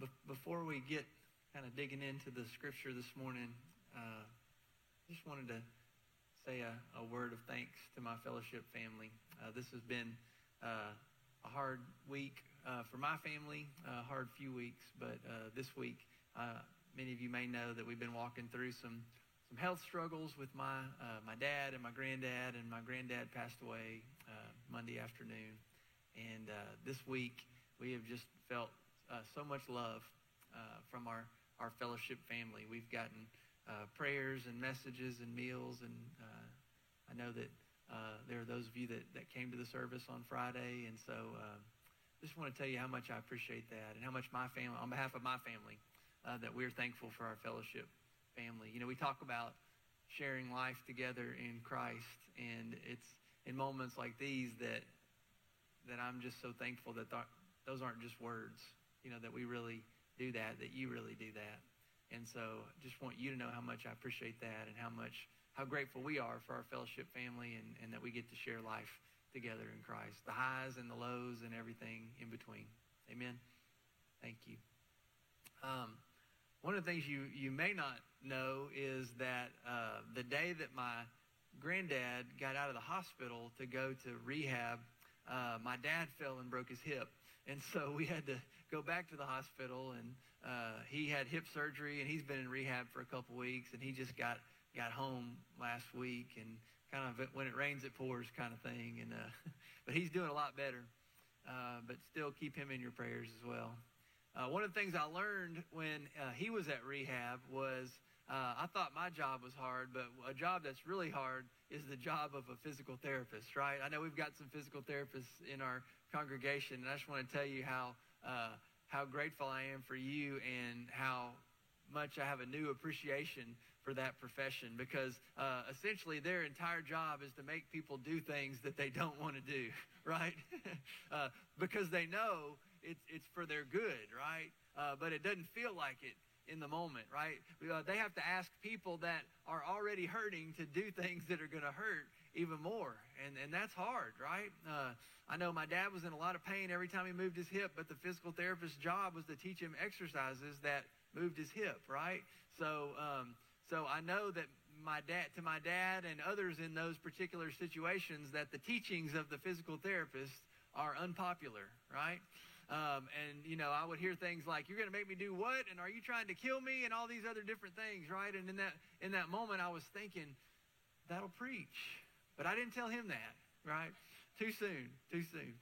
Be- before we get kind of digging into the scripture this morning, uh, just wanted to say a, a, word of thanks to my fellowship family. Uh, this has been uh, a hard week uh, for my family, a hard few weeks, but uh, this week, many of you may know that we've been walking through some some health struggles with my my dad and my granddad, and my granddad passed away Monday afternoon, and this week we have just felt uh, so much love uh, from our, our fellowship family. We've gotten uh, prayers and messages and meals, and uh, I know that uh, there are those of you that, that came to the service on Friday, and so uh, just want to tell you how much I appreciate that and how much my family, on behalf of my family, that we're thankful for our fellowship family. You know, we talk about sharing life together in Christ, and it's in moments like these that that I'm just so thankful that th- those aren't just words you know, that we really do that, that you really do that. And so just want you to know how much I appreciate that and how much, how grateful we are for our fellowship family and, and that we get to share life together in Christ. The highs and the lows and everything in between. Amen. Thank you. Um, one of the things you, you may not know is that uh, the day that my granddad got out of the hospital to go to rehab, uh, my dad fell and broke his hip. And so we had to go back to the hospital, and uh, he had hip surgery, and he's been in rehab for a couple weeks, and he just got got home last week, and kind of when it rains it pours kind of thing. And uh, but he's doing a lot better. Uh, but still keep him in your prayers as well. Uh, one of the things I learned when uh, he was at rehab was uh, I thought my job was hard, but a job that's really hard is the job of a physical therapist, right? I know we've got some physical therapists in our congregation, and I just want to tell you how uh, how grateful I am for you and how much I have a new appreciation for that profession because uh, essentially their entire job is to make people do things that they don't want to do, right? uh, because they know it's, it's for their good, right? Uh, but it doesn't feel like it in the moment, right? Uh, they have to ask people that are already hurting to do things that are going to hurt even more. And, and that's hard, right? Uh, I know my dad was in a lot of pain every time he moved his hip, but the physical therapist's job was to teach him exercises that moved his hip, right? So, um, so I know that my dad, to my dad and others in those particular situations, that the teachings of the physical therapist are unpopular, right? Um, and, you know, I would hear things like, you're going to make me do what? And are you trying to kill me? And all these other different things, right? And in that, in that moment, I was thinking, that'll preach. But I didn't tell him that, right? Too soon, too soon.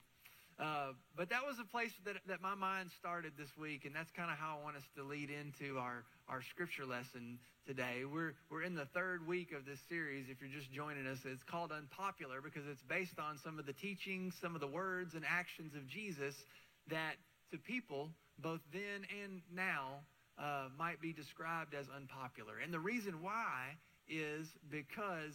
Uh, but that was a place that, that my mind started this week, and that's kind of how I want us to lead into our, our scripture lesson today. We're, we're in the third week of this series. If you're just joining us, it's called Unpopular because it's based on some of the teachings, some of the words and actions of Jesus that to people, both then and now, uh, might be described as unpopular. And the reason why is because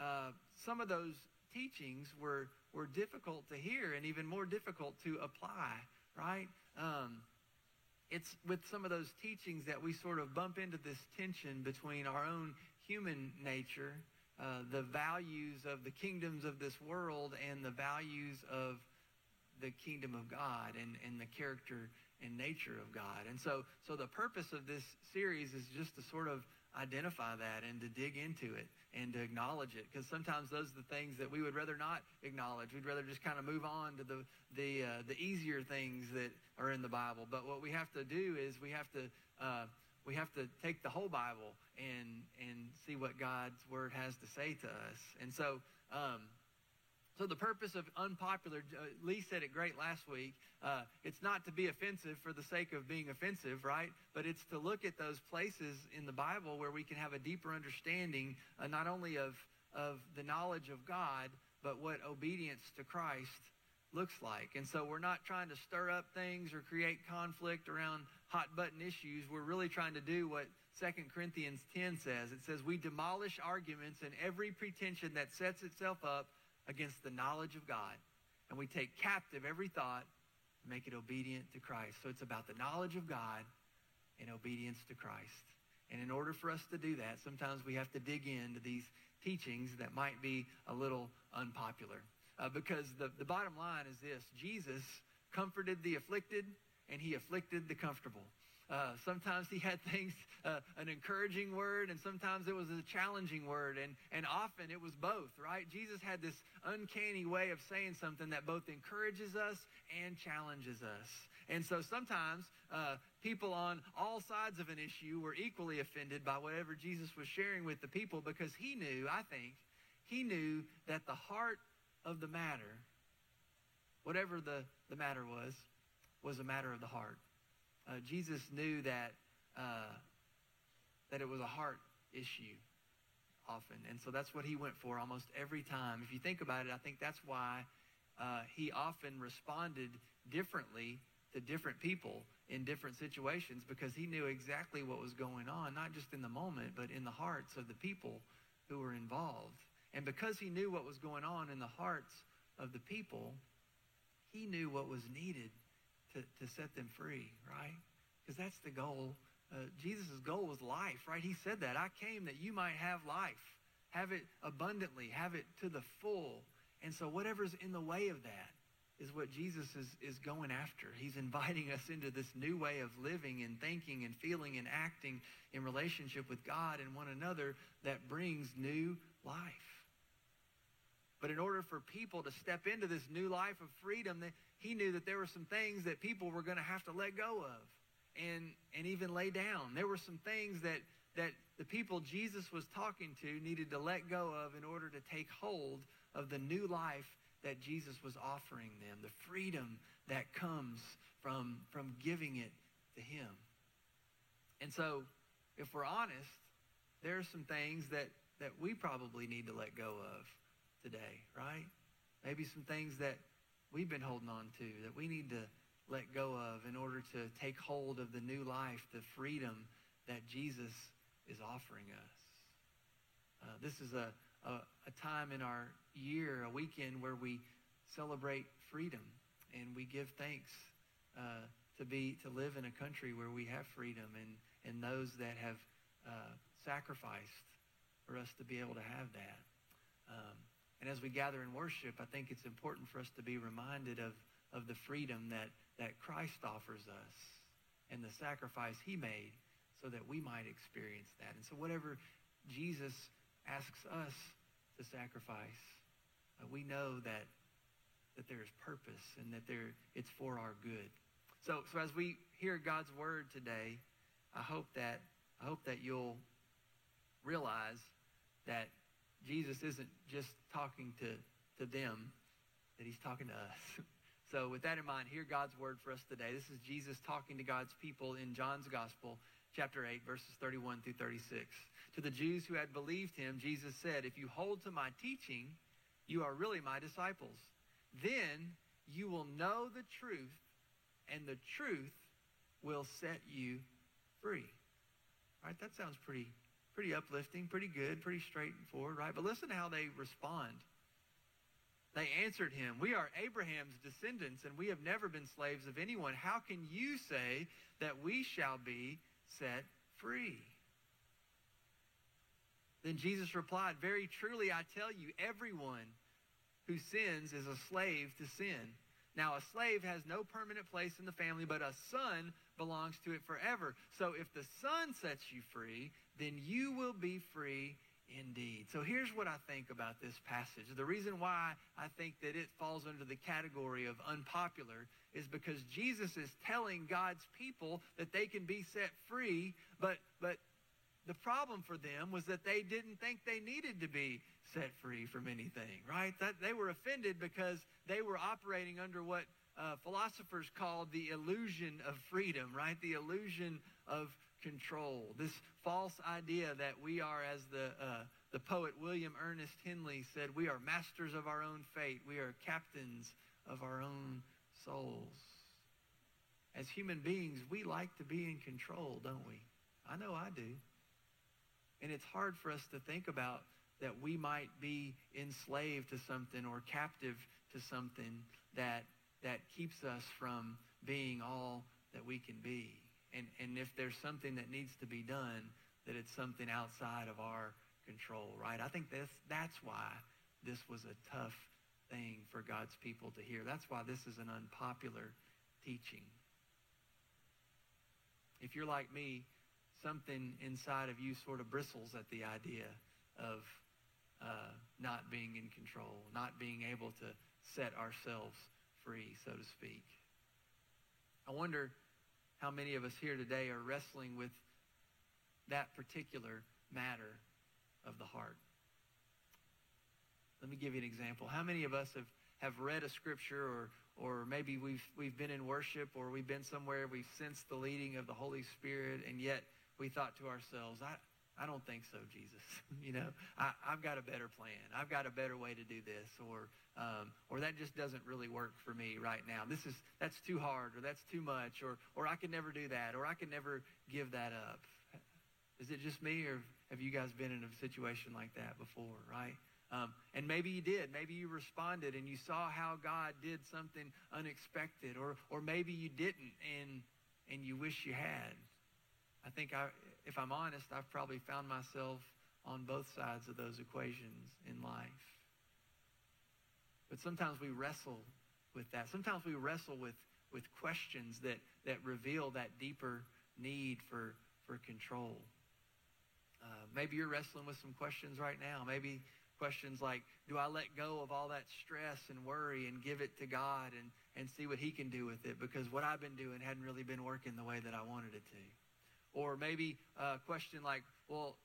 uh, some of those teachings were, were difficult to hear and even more difficult to apply, right? Um, it's with some of those teachings that we sort of bump into this tension between our own human nature, uh, the values of the kingdoms of this world, and the values of the kingdom of God and, and the character and nature of God. And so, so the purpose of this series is just to sort of identify that and to dig into it and to acknowledge it. Because sometimes those are the things that we would rather not acknowledge. We'd rather just kind of move on to the the uh, the easier things that are in the bible. But what we have to do is we have to uh, we have to take the whole bible and and see what god's word has to say to us. And so um, so the purpose of unpopular, uh, Lee said it great last week. Uh, it's not to be offensive for the sake of being offensive, right? But it's to look at those places in the Bible where we can have a deeper understanding, uh, not only of of the knowledge of God, but what obedience to Christ looks like. And so we're not trying to stir up things or create conflict around hot button issues. We're really trying to do what 2 Corinthians 10 says. It says, We demolish arguments and every pretension that sets itself up against the knowledge of God. And we take captive every thought and make it obedient to Christ. So it's about the knowledge of God and obedience to Christ. And in order for us to do that, sometimes we have to dig into these teachings that might be a little unpopular. Uh, because the, the bottom line is this Jesus comforted the afflicted and he afflicted the comfortable. Uh, sometimes he had things, uh, an encouraging word, and sometimes it was a challenging word, and, and often it was both, right? Jesus had this uncanny way of saying something that both encourages us and challenges us. And so sometimes uh, people on all sides of an issue were equally offended by whatever Jesus was sharing with the people because he knew, I think, he knew that the heart of the matter, whatever the, the matter was, was a matter of the heart. Uh, Jesus knew that uh, that it was a heart issue often, and so that's what he went for almost every time. If you think about it, I think that's why uh, he often responded differently to different people in different situations because he knew exactly what was going on, not just in the moment, but in the hearts of the people who were involved. And because he knew what was going on in the hearts of the people, he knew what was needed to, to set them free, right? Because that's the goal. Uh, Jesus' goal was life, right? He said that. I came that you might have life, have it abundantly, have it to the full. And so whatever's in the way of that is what Jesus is, is going after. He's inviting us into this new way of living and thinking and feeling and acting in relationship with God and one another that brings new life. But in order for people to step into this new life of freedom, he knew that there were some things that people were going to have to let go of and, and even lay down. There were some things that, that the people Jesus was talking to needed to let go of in order to take hold of the new life that Jesus was offering them, the freedom that comes from, from giving it to him. And so, if we're honest, there are some things that, that we probably need to let go of today, right? Maybe some things that we've been holding on to that we need to let go of in order to take hold of the new life, the freedom that Jesus is offering us. Uh, this is a, a, a time in our year, a weekend where we celebrate freedom and we give thanks uh, to be to live in a country where we have freedom and, and those that have uh, sacrificed for us to be able to have that. Um, and as we gather in worship, I think it's important for us to be reminded of, of the freedom that, that Christ offers us and the sacrifice he made so that we might experience that. And so whatever Jesus asks us to sacrifice, uh, we know that, that there is purpose and that there, it's for our good. So, so as we hear God's word today, I hope that, I hope that you'll realize that Jesus isn't just talking to, to them, that he's talking to us. so with that in mind, hear God's word for us today. This is Jesus talking to God's people in John's Gospel, chapter 8, verses 31 through 36. To the Jews who had believed him, Jesus said, If you hold to my teaching, you are really my disciples. Then you will know the truth, and the truth will set you free. All right, that sounds pretty Pretty uplifting, pretty good, pretty straightforward, right? But listen to how they respond. They answered him, We are Abraham's descendants, and we have never been slaves of anyone. How can you say that we shall be set free? Then Jesus replied, Very truly I tell you, everyone who sins is a slave to sin. Now, a slave has no permanent place in the family, but a son belongs to it forever. So if the son sets you free, then you will be free indeed. So here's what I think about this passage. The reason why I think that it falls under the category of unpopular is because Jesus is telling God's people that they can be set free, but but the problem for them was that they didn't think they needed to be set free from anything, right? That they were offended because they were operating under what uh, philosophers called the illusion of freedom, right? The illusion of control. This false idea that we are, as the uh, the poet William Ernest Henley said, we are masters of our own fate. We are captains of our own souls. As human beings, we like to be in control, don't we? I know I do. And it's hard for us to think about that we might be enslaved to something or captive to something that, that keeps us from being all that we can be. And, and if there's something that needs to be done, that it's something outside of our control, right? I think that's, that's why this was a tough thing for God's people to hear. That's why this is an unpopular teaching. if you're like me, something inside of you sort of bristles at the idea of uh, not being in control, not being able to set ourselves free, so to speak. I wonder how many of us here today are wrestling with that particular matter of the heart. Let me give you an example. How many of us have, have read a scripture or, or maybe we've, we've been in worship or we've been somewhere, we've sensed the leading of the Holy Spirit, and yet we thought to ourselves, I, I don't think so, Jesus. you know, I, I've got a better plan. I've got a better way to do this, or um, or that just doesn't really work for me right now. This is that's too hard, or that's too much, or or I can never do that, or I can never give that up. Is it just me, or have you guys been in a situation like that before? Right? Um, and maybe you did. Maybe you responded and you saw how God did something unexpected, or or maybe you didn't, and and you wish you had. I think I, if I'm honest, I've probably found myself on both sides of those equations in life. But sometimes we wrestle with that. Sometimes we wrestle with, with questions that, that reveal that deeper need for, for control. Uh, maybe you're wrestling with some questions right now. Maybe questions like, do I let go of all that stress and worry and give it to God and, and see what he can do with it? Because what I've been doing hadn't really been working the way that I wanted it to. Or maybe a question like, well,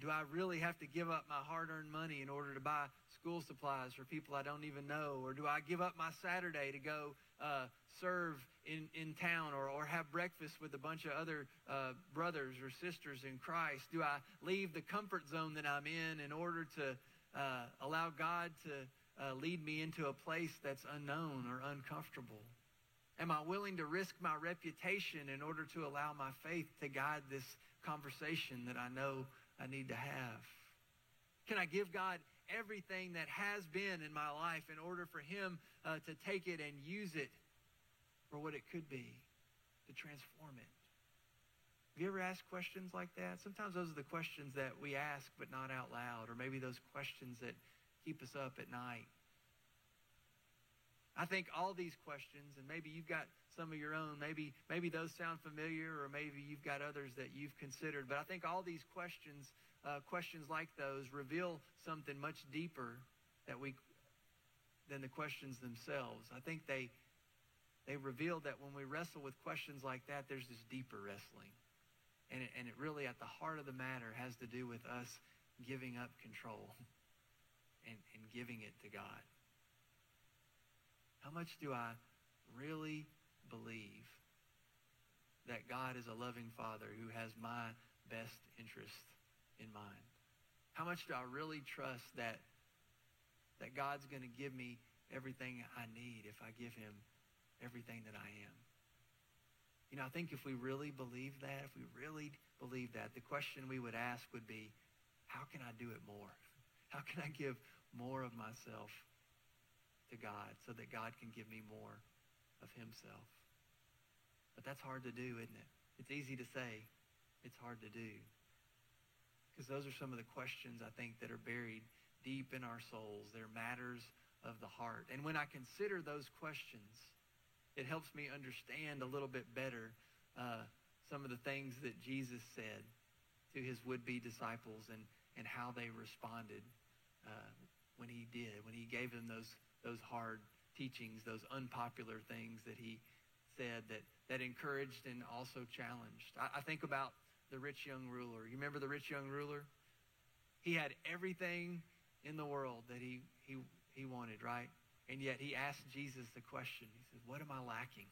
do I really have to give up my hard earned money in order to buy school supplies for people I don't even know? Or do I give up my Saturday to go uh, serve in, in town or, or have breakfast with a bunch of other uh, brothers or sisters in Christ? Do I leave the comfort zone that I'm in in order to uh, allow God to uh, lead me into a place that's unknown or uncomfortable? Am I willing to risk my reputation in order to allow my faith to guide this conversation that I know I need to have? Can I give God everything that has been in my life in order for Him uh, to take it and use it for what it could be, to transform it? Have you ever asked questions like that? Sometimes those are the questions that we ask but not out loud, or maybe those questions that keep us up at night. I think all these questions, and maybe you've got some of your own, maybe, maybe those sound familiar, or maybe you've got others that you've considered, but I think all these questions, uh, questions like those, reveal something much deeper that we, than the questions themselves. I think they, they reveal that when we wrestle with questions like that, there's this deeper wrestling. And it, and it really, at the heart of the matter, has to do with us giving up control and, and giving it to God. How much do I really believe that God is a loving Father who has my best interest in mind? How much do I really trust that, that God's going to give me everything I need if I give him everything that I am? You know, I think if we really believe that, if we really believe that, the question we would ask would be, how can I do it more? How can I give more of myself to God so that God can give me more of himself. But that's hard to do, isn't it? It's easy to say. It's hard to do. Because those are some of the questions I think that are buried deep in our souls. They're matters of the heart. And when I consider those questions, it helps me understand a little bit better uh, some of the things that Jesus said to his would-be disciples and, and how they responded uh, when he did, when he gave them those those hard teachings, those unpopular things that he said that, that encouraged and also challenged. I, I think about the rich young ruler. You remember the rich young ruler? He had everything in the world that he, he, he wanted, right? And yet he asked Jesus the question. He says, What am I lacking?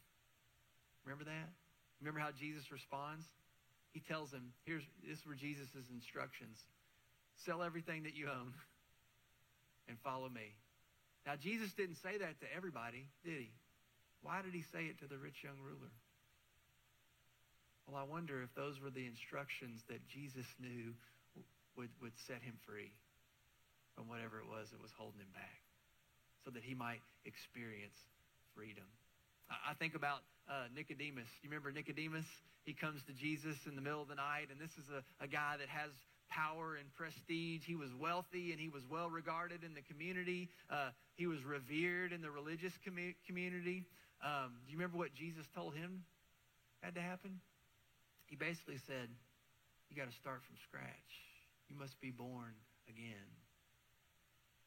Remember that? Remember how Jesus responds? He tells him, here's this were Jesus' instructions. Sell everything that you own and follow me. Now, Jesus didn't say that to everybody, did he? Why did he say it to the rich young ruler? Well, I wonder if those were the instructions that Jesus knew would, would set him free from whatever it was that was holding him back so that he might experience freedom. I, I think about uh, Nicodemus. You remember Nicodemus? He comes to Jesus in the middle of the night, and this is a, a guy that has power and prestige. He was wealthy and he was well regarded in the community. Uh, he was revered in the religious commu- community. Um, do you remember what Jesus told him had to happen? he basically said, you got to start from scratch. You must be born again.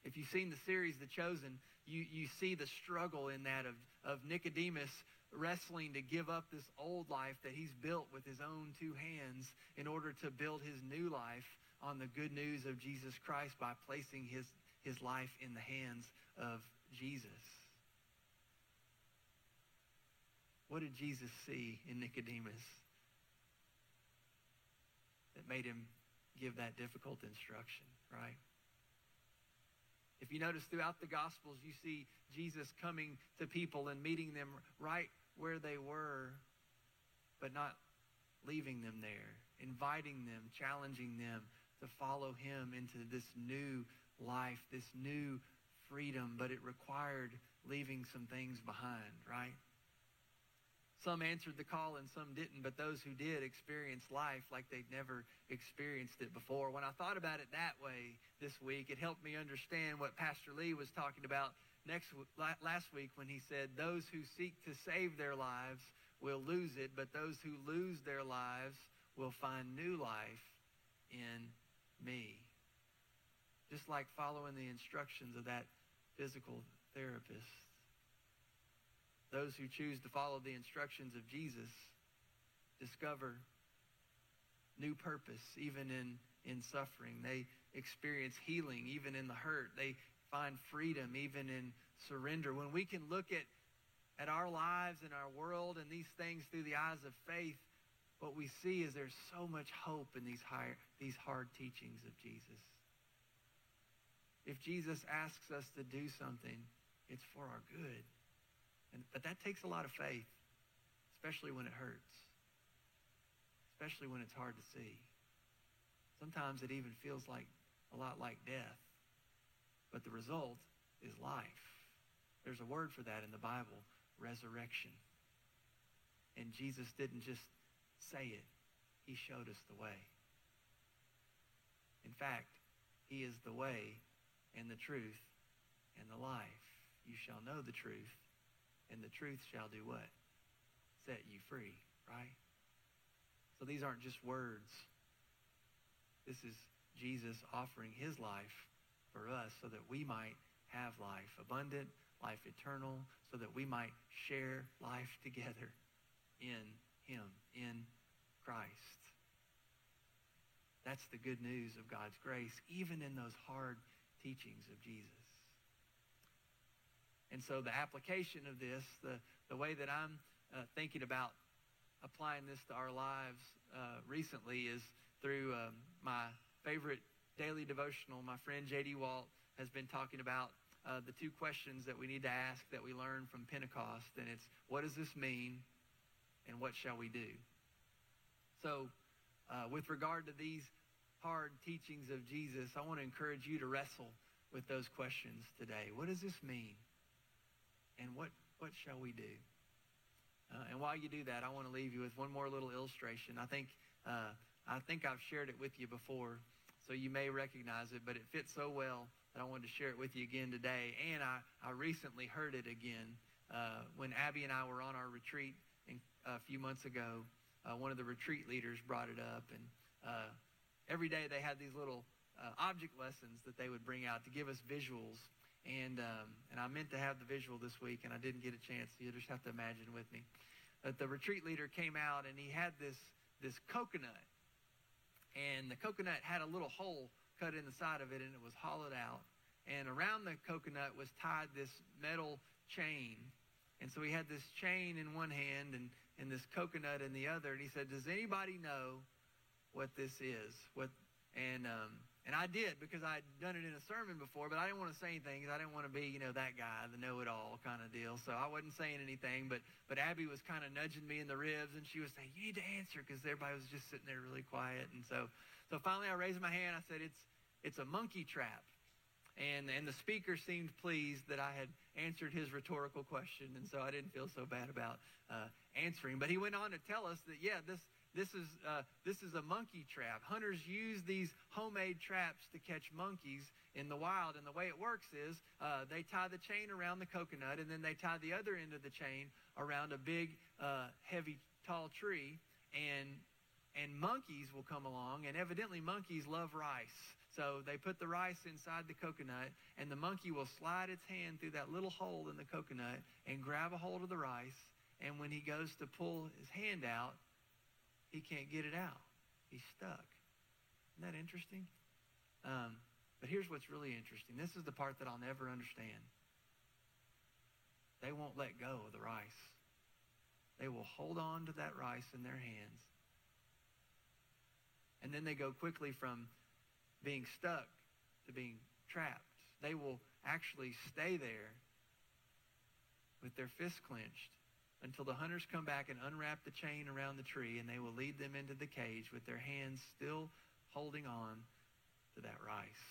If you've seen the series, The Chosen, you, you see the struggle in that of, of Nicodemus wrestling to give up this old life that he's built with his own two hands in order to build his new life on the good news of Jesus Christ by placing his, his life in the hands of Jesus. What did Jesus see in Nicodemus that made him give that difficult instruction, right? If you notice throughout the Gospels, you see Jesus coming to people and meeting them right where they were, but not leaving them there, inviting them, challenging them to follow him into this new life, this new freedom, but it required leaving some things behind, right? Some answered the call and some didn't, but those who did experienced life like they'd never experienced it before. When I thought about it that way this week, it helped me understand what Pastor Lee was talking about next last week when he said, "Those who seek to save their lives will lose it, but those who lose their lives will find new life in me." Just like following the instructions of that physical therapist. Those who choose to follow the instructions of Jesus discover new purpose even in, in suffering. They experience healing even in the hurt. They find freedom even in surrender. When we can look at, at our lives and our world and these things through the eyes of faith, what we see is there's so much hope in these, higher, these hard teachings of Jesus. If Jesus asks us to do something, it's for our good. And, but that takes a lot of faith, especially when it hurts, especially when it's hard to see. Sometimes it even feels like a lot like death, but the result is life. There's a word for that in the Bible, resurrection. And Jesus didn't just say it, he showed us the way. In fact, he is the way and the truth and the life. You shall know the truth, and the truth shall do what? Set you free, right? So these aren't just words. This is Jesus offering his life for us so that we might have life abundant, life eternal, so that we might share life together in him, in Christ. That's the good news of God's grace, even in those hard teachings of Jesus. And so the application of this, the, the way that I'm uh, thinking about applying this to our lives uh, recently is through um, my favorite daily devotional. My friend J.D. Walt has been talking about uh, the two questions that we need to ask that we learn from Pentecost. And it's, what does this mean? And what shall we do? So, uh, with regard to these hard teachings of Jesus, I want to encourage you to wrestle with those questions today. What does this mean? And what, what shall we do? Uh, and while you do that, I want to leave you with one more little illustration. I think, uh, I think I've shared it with you before, so you may recognize it, but it fits so well that I wanted to share it with you again today. And I, I recently heard it again uh, when Abby and I were on our retreat in, a few months ago. Uh, one of the retreat leaders brought it up, and uh, every day they had these little uh, object lessons that they would bring out to give us visuals and um, and I meant to have the visual this week, and I didn't get a chance. So you just have to imagine with me. But the retreat leader came out, and he had this this coconut, and the coconut had a little hole cut in the side of it, and it was hollowed out. And around the coconut was tied this metal chain. And so he had this chain in one hand and, and this coconut in the other. And he said, Does anybody know what this is? What and um, and I did because I'd done it in a sermon before, but I didn't want to say anything I didn't want to be, you know, that guy, the know-it-all kind of deal. So I wasn't saying anything, but but Abby was kind of nudging me in the ribs, and she was saying, "You need to answer," because everybody was just sitting there really quiet. And so so finally, I raised my hand. I said, "It's it's a monkey trap." And and the speaker seemed pleased that I had answered his rhetorical question, and so I didn't feel so bad about uh, answering. But he went on to tell us that yeah, this this is, uh, this is a monkey trap. Hunters use these homemade traps to catch monkeys in the wild. And the way it works is uh, they tie the chain around the coconut, and then they tie the other end of the chain around a big, uh, heavy, tall tree. And and monkeys will come along, and evidently monkeys love rice. So they put the rice inside the coconut, and the monkey will slide its hand through that little hole in the coconut and grab a hold of the rice. And when he goes to pull his hand out, he can't get it out. He's stuck. Isn't that interesting? Um, but here's what's really interesting. This is the part that I'll never understand. They won't let go of the rice. They will hold on to that rice in their hands. And then they go quickly from being stuck to being trapped. They will actually stay there with their fists clenched until the hunters come back and unwrap the chain around the tree, and they will lead them into the cage with their hands still holding on to that rice.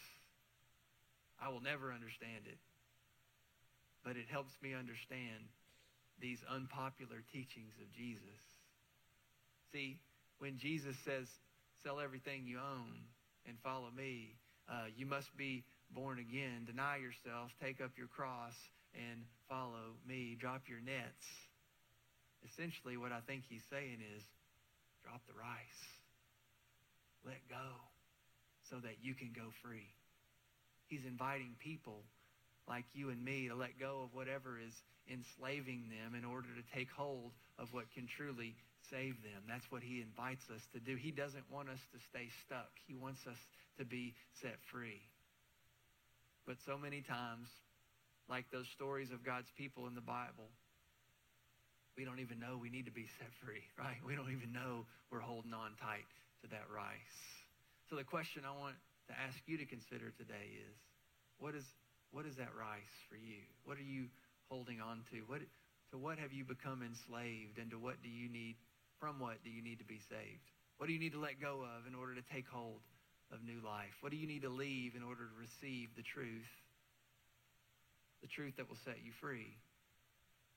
I will never understand it, but it helps me understand these unpopular teachings of Jesus. See, when Jesus says, sell everything you own and follow me, uh, you must be born again. Deny yourself, take up your cross, and follow me. Drop your nets. Essentially, what I think he's saying is drop the rice. Let go so that you can go free. He's inviting people like you and me to let go of whatever is enslaving them in order to take hold of what can truly save them. That's what he invites us to do. He doesn't want us to stay stuck. He wants us to be set free. But so many times, like those stories of God's people in the Bible, we don't even know we need to be set free, right? We don't even know we're holding on tight to that rice. So the question I want to ask you to consider today is, what is what is that rice for you? What are you holding on to? What to what have you become enslaved and to what do you need from what do you need to be saved? What do you need to let go of in order to take hold of new life? What do you need to leave in order to receive the truth? The truth that will set you free.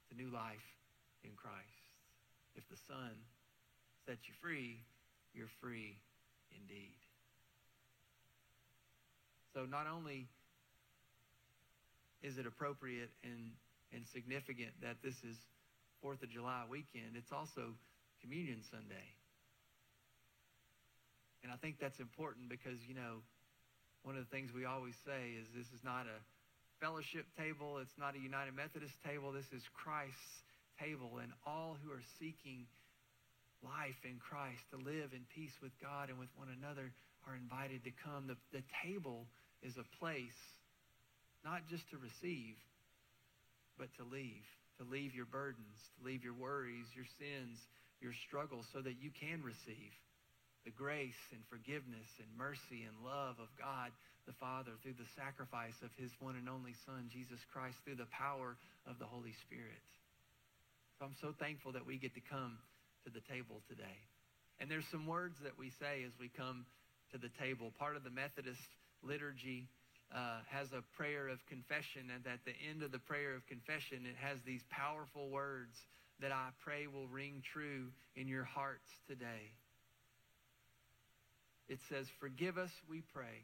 The new life in Christ. If the Son sets you free, you're free indeed. So not only is it appropriate and, and significant that this is Fourth of July weekend, it's also Communion Sunday. And I think that's important because, you know, one of the things we always say is this is not a fellowship table. It's not a United Methodist table. This is Christ's table. And all who are seeking life in Christ, to live in peace with God and with one another, are invited to come. The, the table is a place not just to receive, but to leave. To leave your burdens, to leave your worries, your sins, your struggles so that you can receive the grace and forgiveness and mercy and love of God the Father through the sacrifice of his one and only Son, Jesus Christ, through the power of the Holy Spirit. So I'm so thankful that we get to come to the table today. And there's some words that we say as we come to the table. Part of the Methodist liturgy uh, has a prayer of confession, and at the end of the prayer of confession, it has these powerful words that I pray will ring true in your hearts today. It says, Forgive us, we pray,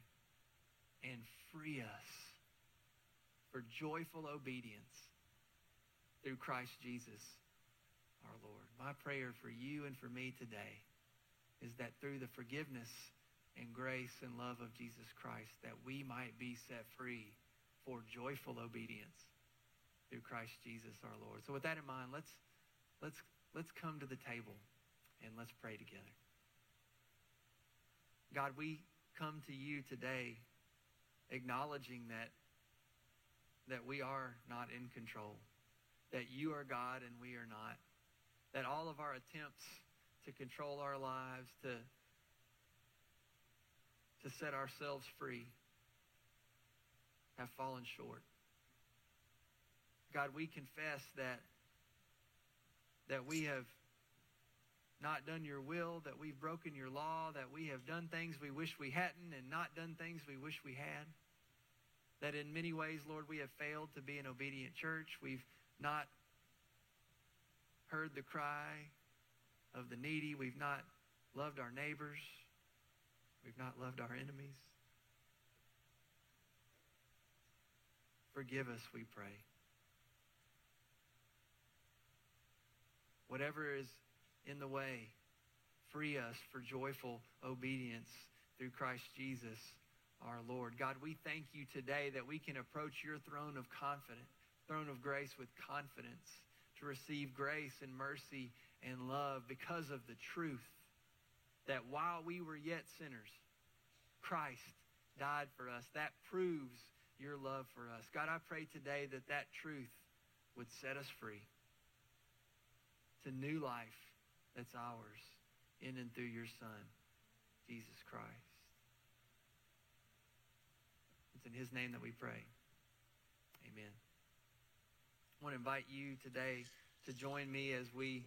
and free us for joyful obedience through Christ Jesus our Lord. My prayer for you and for me today is that through the forgiveness and grace and love of Jesus Christ, that we might be set free for joyful obedience through Christ Jesus our Lord. So with that in mind, let's Let's, let's come to the table and let's pray together. God, we come to you today acknowledging that, that we are not in control, that you are God and we are not, that all of our attempts to control our lives, to, to set ourselves free, have fallen short. God, we confess that that we have not done your will, that we've broken your law, that we have done things we wish we hadn't and not done things we wish we had. That in many ways, Lord, we have failed to be an obedient church. We've not heard the cry of the needy. We've not loved our neighbors. We've not loved our enemies. Forgive us, we pray. Whatever is in the way, free us for joyful obedience through Christ Jesus our Lord. God, we thank you today that we can approach your throne of confidence, throne of grace with confidence to receive grace and mercy and love because of the truth that while we were yet sinners, Christ died for us. That proves your love for us. God, I pray today that that truth would set us free to new life that's ours in and through your Son, Jesus Christ. It's in his name that we pray. Amen. I want to invite you today to join me as we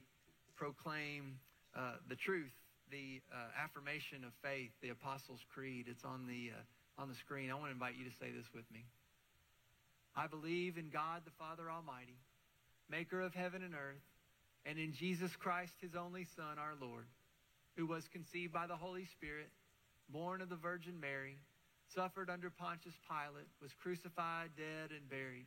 proclaim uh, the truth, the uh, affirmation of faith, the Apostles' Creed. It's on the, uh, on the screen. I want to invite you to say this with me. I believe in God the Father Almighty, maker of heaven and earth, and in Jesus Christ, his only Son, our Lord, who was conceived by the Holy Spirit, born of the Virgin Mary, suffered under Pontius Pilate, was crucified, dead, and buried.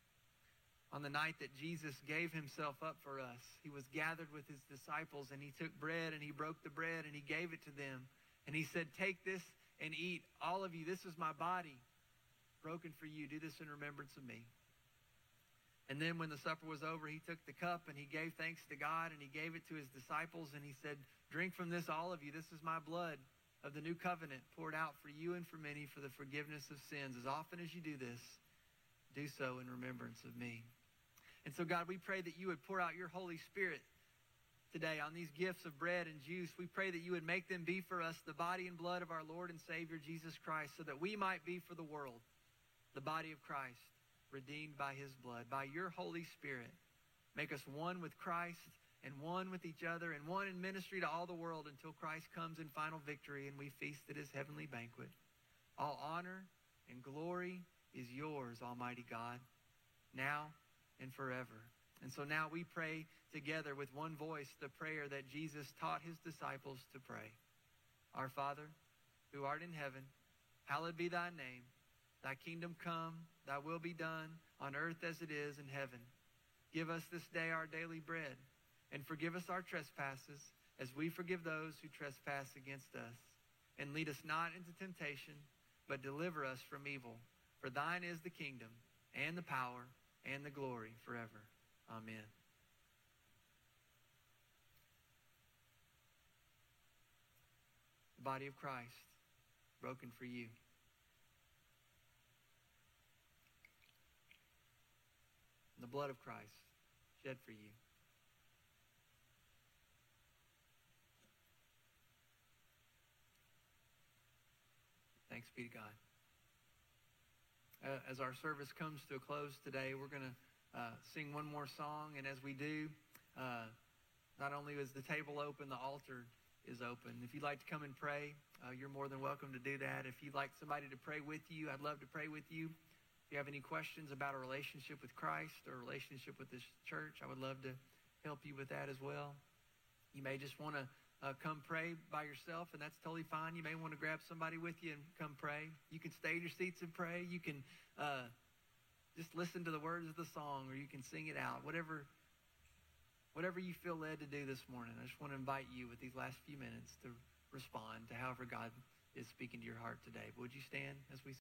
on the night that Jesus gave himself up for us, he was gathered with his disciples and he took bread and he broke the bread and he gave it to them. And he said, Take this and eat, all of you. This is my body broken for you. Do this in remembrance of me. And then when the supper was over, he took the cup and he gave thanks to God and he gave it to his disciples and he said, Drink from this, all of you. This is my blood of the new covenant poured out for you and for many for the forgiveness of sins. As often as you do this, do so in remembrance of me. And so, God, we pray that you would pour out your Holy Spirit today on these gifts of bread and juice. We pray that you would make them be for us the body and blood of our Lord and Savior Jesus Christ so that we might be for the world the body of Christ, redeemed by his blood. By your Holy Spirit, make us one with Christ and one with each other and one in ministry to all the world until Christ comes in final victory and we feast at his heavenly banquet. All honor and glory is yours, Almighty God, now and forever. And so now we pray together with one voice the prayer that Jesus taught his disciples to pray. Our Father, who art in heaven, hallowed be thy name. Thy kingdom come, thy will be done on earth as it is in heaven. Give us this day our daily bread, and forgive us our trespasses as we forgive those who trespass against us. And lead us not into temptation, but deliver us from evil. For thine is the kingdom, and the power, and the glory forever. Amen. The body of Christ broken for you. The blood of Christ shed for you. Thanks be to God uh, as our service comes to a close today, we're going to uh, sing one more song. And as we do, uh, not only is the table open, the altar is open. If you'd like to come and pray, uh, you're more than welcome to do that. If you'd like somebody to pray with you, I'd love to pray with you. If you have any questions about a relationship with Christ or a relationship with this church, I would love to help you with that as well. You may just want to uh, come pray by yourself, and that's totally fine. You may want to grab somebody with you and come pray. You can stay in your seats and pray. You can uh, just listen to the words of the song, or you can sing it out. Whatever, whatever you feel led to do this morning. I just want to invite you with these last few minutes to respond to however God is speaking to your heart today. Would you stand as we?